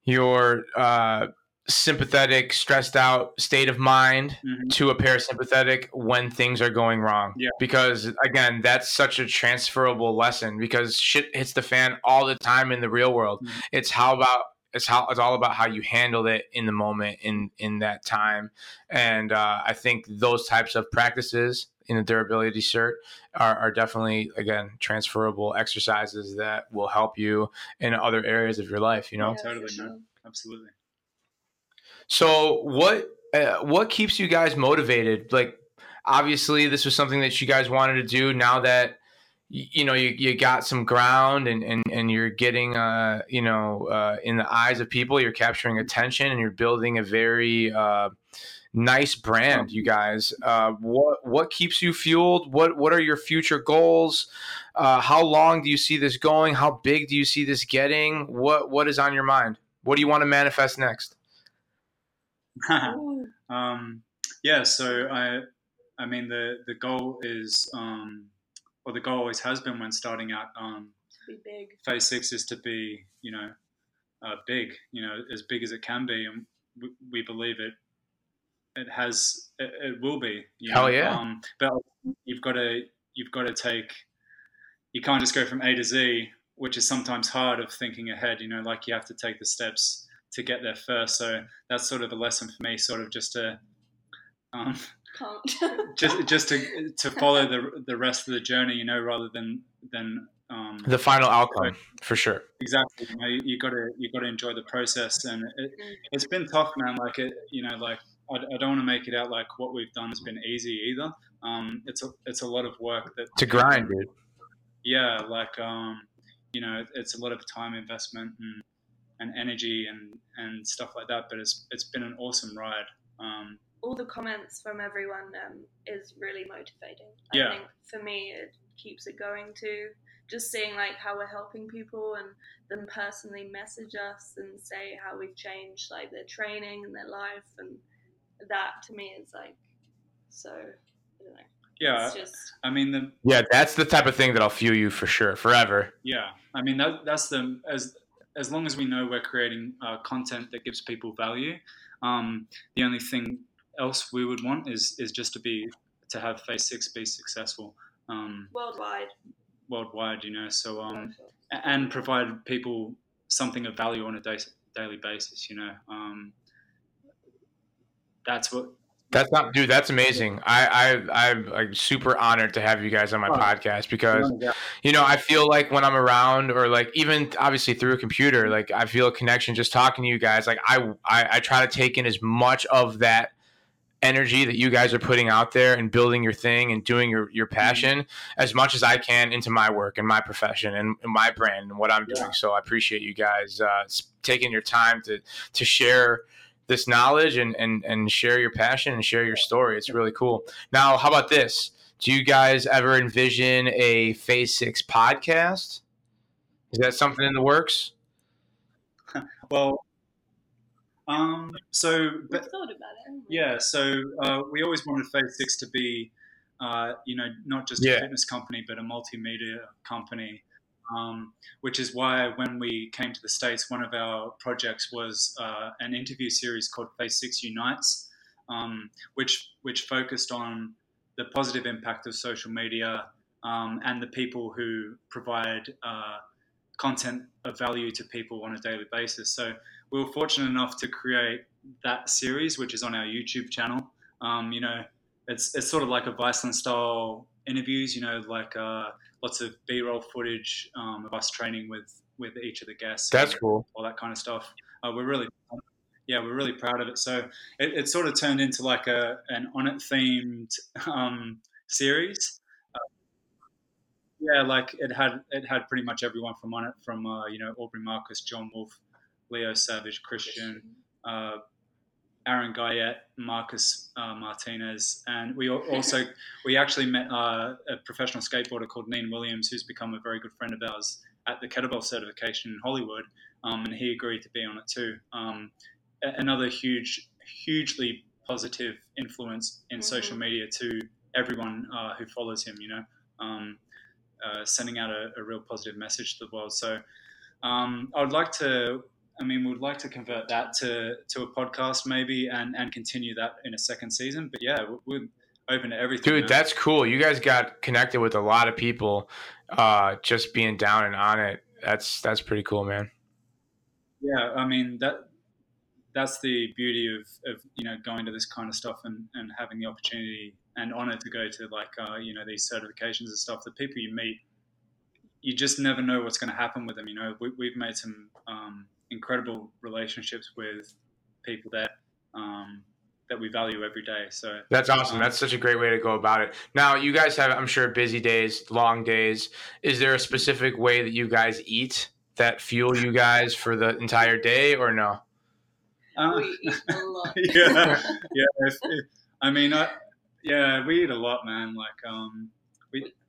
your uh, sympathetic, stressed out state of mind Mhm. to a parasympathetic when things are going wrong. Yeah. Because again, that's such a transferable lesson because shit hits the fan all the time in the real world. Mhm. It's how about it's how it's all about how you handle it in the moment in in that time. And uh, i think those types of practices in the durability cert are, are definitely again transferable exercises that will help you in other areas of your life you know? Yeah, totally, sure. absolutely. so what uh, what keeps you guys motivated? Like obviously this was something that you guys wanted to do. Now that y- you know you, you got some ground and, and, and you're getting uh, you know uh, in the eyes of people you're capturing attention and you're building a very uh, nice brand you guys. Uh, what what keeps you fueled? What what are your future goals? Uh, how long do you see this going? How big do you see this getting? What what is on your mind? What do you want to manifest next? Um, yeah, so I, I mean the the goal is, um, or the goal always has been when starting out. Um, to be big. phase six is to be, you know, uh, big, you know, as big as it can be, and we, we believe it. It has, it, it will be. You Hell know? yeah. Um, but you've got to, you've got to take. You can't just go from A to Z, which is sometimes hard of thinking ahead. You know, like you have to take the steps to get there first. So that's sort of a lesson for me, sort of just to. Um, Can't. just just to to follow the the rest of the journey, you know, rather than than um, the final outcome for sure exactly. You, know, you, you gotta you gotta enjoy the process, and it, Mm. it's been tough, man. Like it, you know, like I, I don't want to make it out like what we've done has been easy either. Um, it's a it's a lot of work that to grind dude yeah, like um, you know, it's a lot of time investment and and energy and and stuff like that. But it's it's been an awesome ride. Um, all the comments from everyone um, is really motivating. Yeah. I think for me, it keeps it going too. Just seeing like how we're helping people and them personally message us and say how we've changed like their training and their life and that to me is like so. I don't know. yeah, It's just I mean the Yeah, that's the type of thing that I'll fuel you for sure, forever. Yeah, I mean that that's the as as long as we know we're creating uh, content that gives people value. Um, the only thing else we would want is is just to be to have Phase Six be successful um, worldwide. worldwide. You know, so um, and provide people something of value on a da- daily basis. You know, um, that's what. That's not, dude. That's amazing. I, I, I'm super honored to have you guys on my Oh. podcast because you know I feel like when I'm around or like even obviously through a computer, like I feel a connection just talking to you guys. Like I, I, I try to take in as much of that energy that you guys are putting out there and building your thing and doing your, your passion as much as I can into my work and my profession and, and my brand and what I'm doing. So I appreciate you guys uh, taking your time to to share this knowledge and, and and share your passion and share your story. It's really cool. Now, how about this? Do you guys ever envision a Phase Six podcast? Is that something in the works? Well, um, so We've but thought about it. Yeah, so uh, we always wanted Phase Six to be, uh, you know, not just Yeah. a fitness company, but a multimedia company. Um, which is why when we came to the states, one of our projects was uh, an interview series called Phase Six Unites, um, which which focused on the positive impact of social media um, and the people who provide uh, content of value to people on a daily basis. So we were fortunate enough to create that series, which is on our YouTube channel. Um, you know, it's it's sort of like a Viceland style interviews. You know, like uh, lots of B-roll footage um, of us training with with each of the guests. That's and cool. All that kind of stuff. Uh, we're really, yeah, we're really proud of it. So it, it sort of turned into like a an Onnit themed um, series. Uh, yeah, like it had it had pretty much everyone from Onnit, from uh, you know Aubrey Marcus, John Wolf, Leo Savage, Christian, uh, Aaron Guyett, Marcus uh, Martinez, and we also we actually met uh, a professional skateboarder called Neen Williams, who's become a very good friend of ours at the kettlebell certification in Hollywood, um, and he agreed to be on it too. Um, another huge, hugely positive influence in Mhm. social media to everyone uh, who follows him. You know, um, uh, sending out a, a real positive message to the world. So um, I would like to. I mean, we'd like to convert that to, to a podcast maybe, and, and continue that in a second season. But yeah, we're, we're open to everything. Dude, that's cool. You guys got connected with a lot of people uh, just being down and Onnit. That's that's pretty cool, man. yeah. I mean that that's the beauty of, of you know going to this kind of stuff and, and having the opportunity and honor to go to like uh, you know these certifications and stuff. The people you meet, you just never know what's going to happen with them. You know, we, we've made some um, incredible relationships with people that um, that we value every day. So That's awesome. Um, That's such a great way to go about it. Now, you guys have, I'm sure, busy days, long days. Is there a specific way that you guys eat that fuel you guys for the entire day, or no? uh, We eat a lot. yeah, yeah. If, if, I mean, I, yeah, we eat a lot, man. Like, um,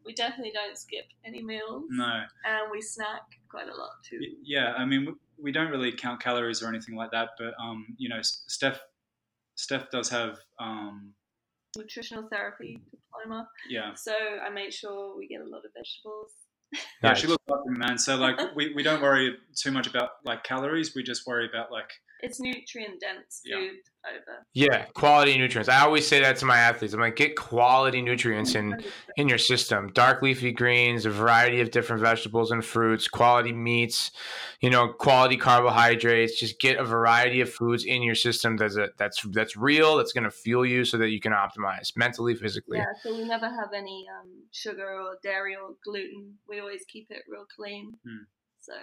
we, we definitely don't skip any meals, no, and we snack quite a lot too. Yeah. I mean, we, we don't really count calories or anything like that, but um, you know, S- Steph, Steph does have, um, Nutritional therapy diploma, yeah, so I make sure we get a lot of vegetables. yeah. She looks after me, man. So like, we, we don't worry too much about like calories. We just worry about like, It's nutrient dense Yeah. Food over. Yeah, quality nutrients. I always say that to my athletes. I'm like, get quality nutrients in in your system. Dark leafy greens, a variety of different vegetables and fruits, quality meats, you know, quality carbohydrates. Just get a variety of foods in your system that's a, that's that's real. That's going to fuel you so that you can optimize mentally, physically. Yeah, so we never have any um, sugar or dairy or gluten. We always keep it real clean. Hmm. So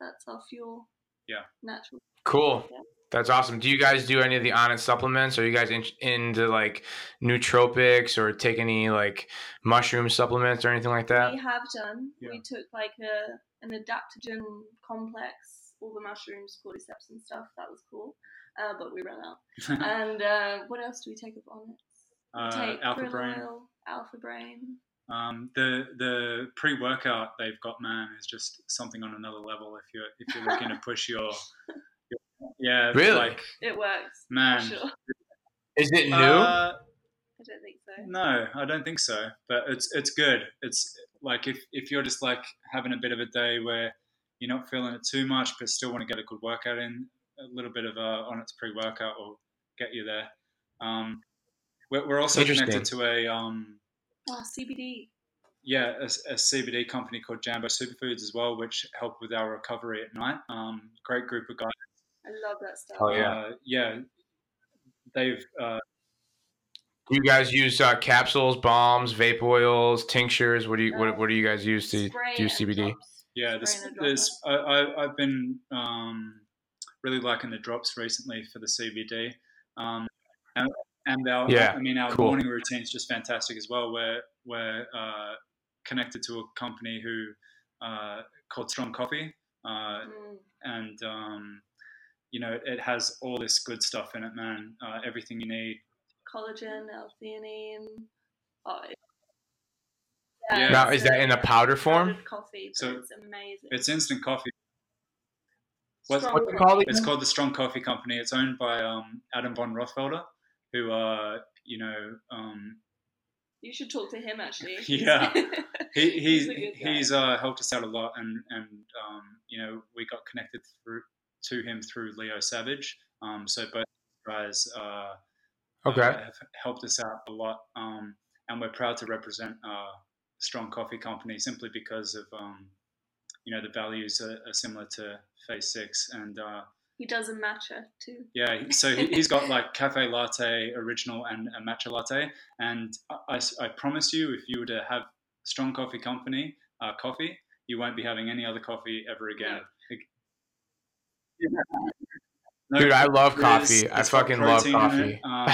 that's our fuel. Yeah. Natural. Cool. Yeah. That's awesome. Do you guys do any of the Onnit supplements? Are you guys in, into like nootropics or take any like mushroom supplements or anything like that? We have done. Yeah. We took like a an adaptogen complex all the mushrooms, cordyceps and stuff. That was cool, uh, but we ran out. and uh, what else do we take of Onnit's? We uh, take alpha brain. alpha brain. Um, the the pre workout they've got, man, is just something on another level. If you're if you're looking to push your, your yeah, Really? like It works. for man. Sure. Is it new? Uh, I don't think so. no, I don't think so. But it's it's good. It's like if if you're just like having a bit of a day where you're not feeling it too much, but still want to get a good workout in, a little bit of uh, Onnit's pre workout will get you there. Um, we're, we're also connected to a um, Oh, CBD. yeah, a, a CBD company called Jambo Superfoods as well, which help with our recovery at night. Um, great group of guys. I love that stuff. Oh, yeah. Uh, yeah. They've uh, do you guys use uh, capsules, bombs, vape oils, tinctures? What do you what, what do you guys use to do CBD? yeah. This, and a drop this I, I, I've been um, really liking the drops recently for the CBD. Um, and, and our, Yeah, I mean, our cool. morning routine is just fantastic as well. We're we're uh, connected to a company who uh, called Strong Coffee. Uh, Mm. and um, you know it has all this good stuff in it, man. Uh, everything you need. Collagen, L-theanine. Oh, it- Yeah. Now, is that in a powder form? coffee, So it's amazing. It's instant coffee. what's- What's it called It's called the Strong Coffee Company. It's owned by um, Adam von Rothfelder, who uh, you know um, You should talk to him actually. Yeah. he, He's he's a good guy. he's uh, helped us out a lot, and and um, you know we got connected through to him through Leo Savage. Um, so both guys uh, Okay. uh, have helped us out a lot, um, and we're proud to represent uh, Strong Coffee Company simply because of um, you know the values are, are similar to Phase Six, and uh, he does a matcha too. yeah, so he- he's got like cafe latte, original, and a matcha latte. And I, I- I promise you, if you were to have Strong Coffee Company uh, coffee, you won't be having any other coffee ever again. No, Dude, I love coffee. I fucking love coffee. Um,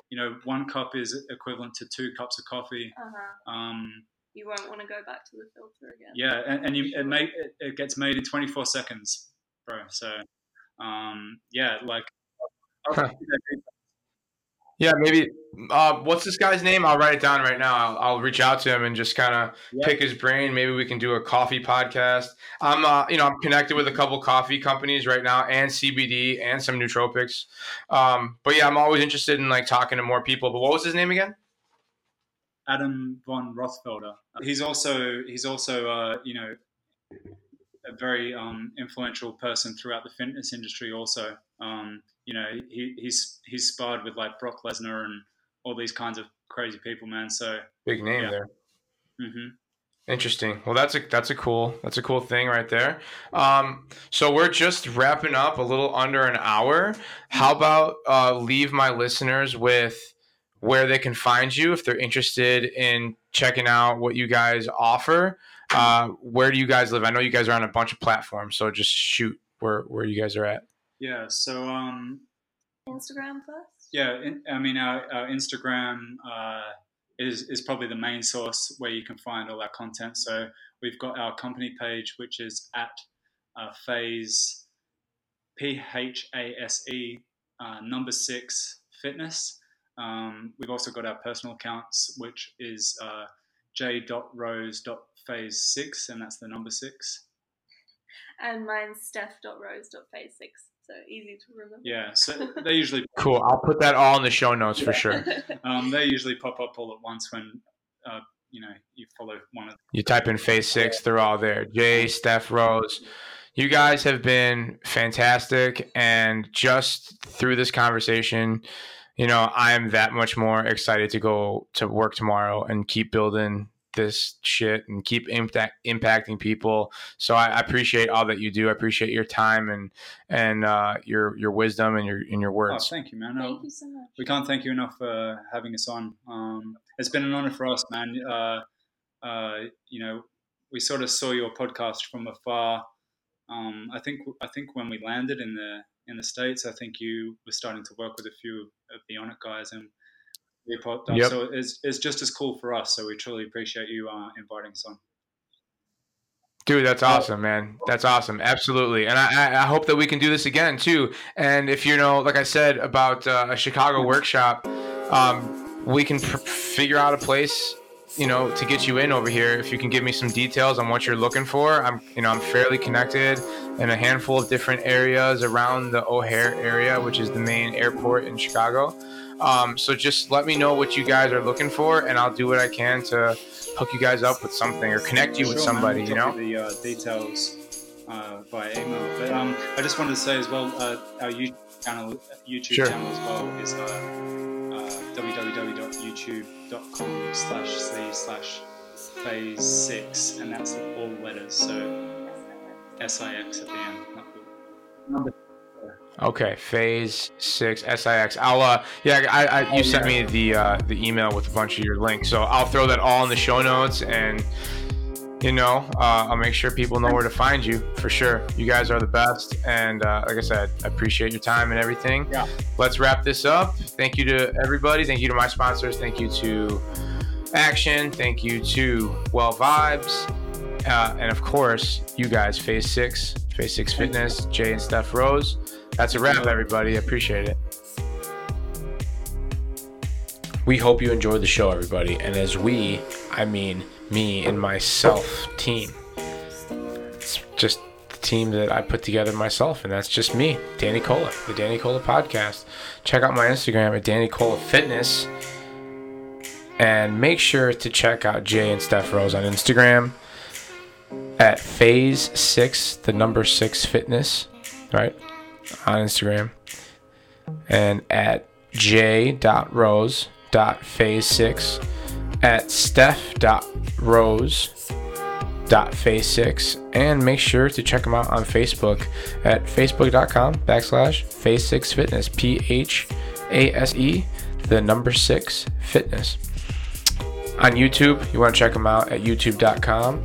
you know, one cup is equivalent to two cups of coffee. Uh-huh. Um, You won't want to go back to the filter again. yeah, and, and you, it, make, it, it gets made in 24 seconds, bro. So, um, yeah, like. Huh. yeah, maybe. Uh, what's this guy's name? I'll write it down right now. I'll, I'll reach out to him and just kind of Yeah. pick his brain. Maybe we can do a coffee podcast. I'm, uh, you know, I'm connected with a couple coffee companies right now, and CBD, and some nootropics. Um, but yeah, I'm always interested in like talking to more people. But what was his name again? Adam von Rothfelder. He's also he's also uh, you know a very um, influential person throughout the fitness industry. Also, um, you know he, he's he's sparred with like Brock Lesnar and all these kinds of crazy people, man. So, Big name Yeah. there. hmm Interesting. Well, that's a that's a cool that's a cool thing right there. Um, so we're just wrapping up a little under an hour. How about uh, leave my listeners with where they can find you if they're interested in checking out what you guys offer. Uh, where do you guys live? I know you guys are on a bunch of platforms, so just shoot where where you guys are at. Yeah. So um, Instagram first. yeah, in, I mean our, our Instagram uh, is is probably the main source where you can find all our content. So we've got our company page, which is at uh, Phase P H A S E uh, number six fitness. Um, we've also got our personal accounts, which is uh, j.rose.phase six, and that's the number six. And mine's steph.rose.phase6. So easy to remember. Yeah, so they usually Cool. I'll put that all in the show notes for sure. um, they usually pop up all at once when uh, you know you follow one of You type in phase six, they're all there. Jay, Steph, Rose. You guys have been fantastic. And just through this conversation, you know, I am that much more excited to go to work tomorrow and keep building this shit and keep impact, impacting people. So I, I appreciate all that you do. I appreciate your time and and uh, your your wisdom and your and your Oh, words. thank you, man. Thank you so much. We can't thank you enough for having us on. Um, it's been an honor for us, man. Uh, uh, you know, we sort of saw your podcast from afar. Um, I think I think when we landed in the in the states, I think you were starting to work with a few of the Onnit guys, and Yep. So it's, it's just as cool for us. So we truly appreciate you uh, inviting us on. Dude, that's awesome, man. That's awesome. Absolutely. And I, I hope that we can do this again too. And if you know, like I said about uh, a Chicago workshop, um, we can pr- figure out a place, you know, to get you in over here. If you can give me some details on what you're looking for, I'm, you know, I'm fairly connected in a handful of different areas around the O'Hare area, which is the main airport in Chicago. Um, so just let me know what you guys are looking for, and I'll do what I can to hook you guys up with something or connect you Sure, with man, somebody. we'll You know. the uh, details uh, via email. But um, I just wanted to say as well, uh, our YouTube channel, YouTube Sure. channel as well is uh, uh, www.youtube.com slash c slash phase six, and that's all letters. So S I X at the end. Number. Okay, Phase Six SIX. I'll uh, yeah, I, I you sent me the uh, the email with a bunch of your links, so I'll throw that all in the show notes, and you know, uh, I'll make sure people know where to find you for sure. You guys are the best, and uh, like I said, I appreciate your time and everything. Yeah. Let's wrap this up. Thank you to everybody. Thank you to my sponsors. Thank you to Aktion. Thank you to Well Vibes. Uh, and of course, you guys, Phase Six, Phase Six Fitness, Jay and Steph Rose. That's a wrap, everybody. I appreciate it. We hope you enjoyed the show, everybody. And as we, I mean me and myself team. It's just the team that I put together myself, and that's just me, Danny Cola, the Danny Cola podcast. Check out my Instagram at Danny Cola Fitness. And make sure to check out Jay and Steph Rose on Instagram at phase six, the number six fitness, right? On Instagram. And at j.rose.phase6 at steph.rose.phase6 and make sure to check them out on Facebook at facebook.com backslash phase6 fitness p-h-a-s-e the number six fitness. On YouTube you want to check them out at youtube.com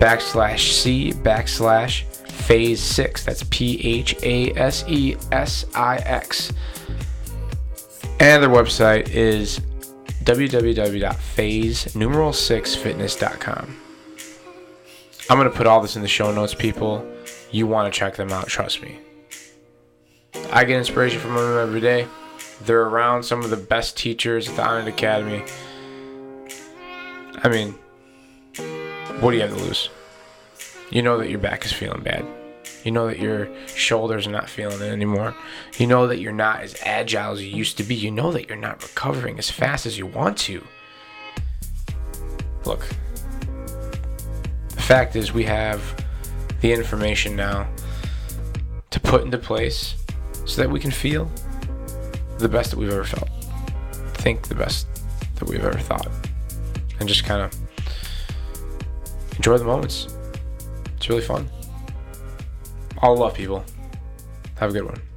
backslash C backslash phase six. That's P H A S E S I X. And their website is www.phase numeral six fitness.com. I'm going to put all this in the show notes, people. You want to check them out, trust me. I get inspiration from them every day. They're around some of the best teachers at the Onnit Academy. I mean, what do you have to lose? You know that your back is feeling bad. You know that your shoulders are not feeling it anymore. You know that you're not as agile as you used to be. You know that you're not recovering as fast as you want to. Look, the fact is, we have the information now to put into place so that we can feel the best that we've ever felt. Think the best that we've ever thought. And just kind of enjoy the moments. It's really fun. All love, people. Have a good one.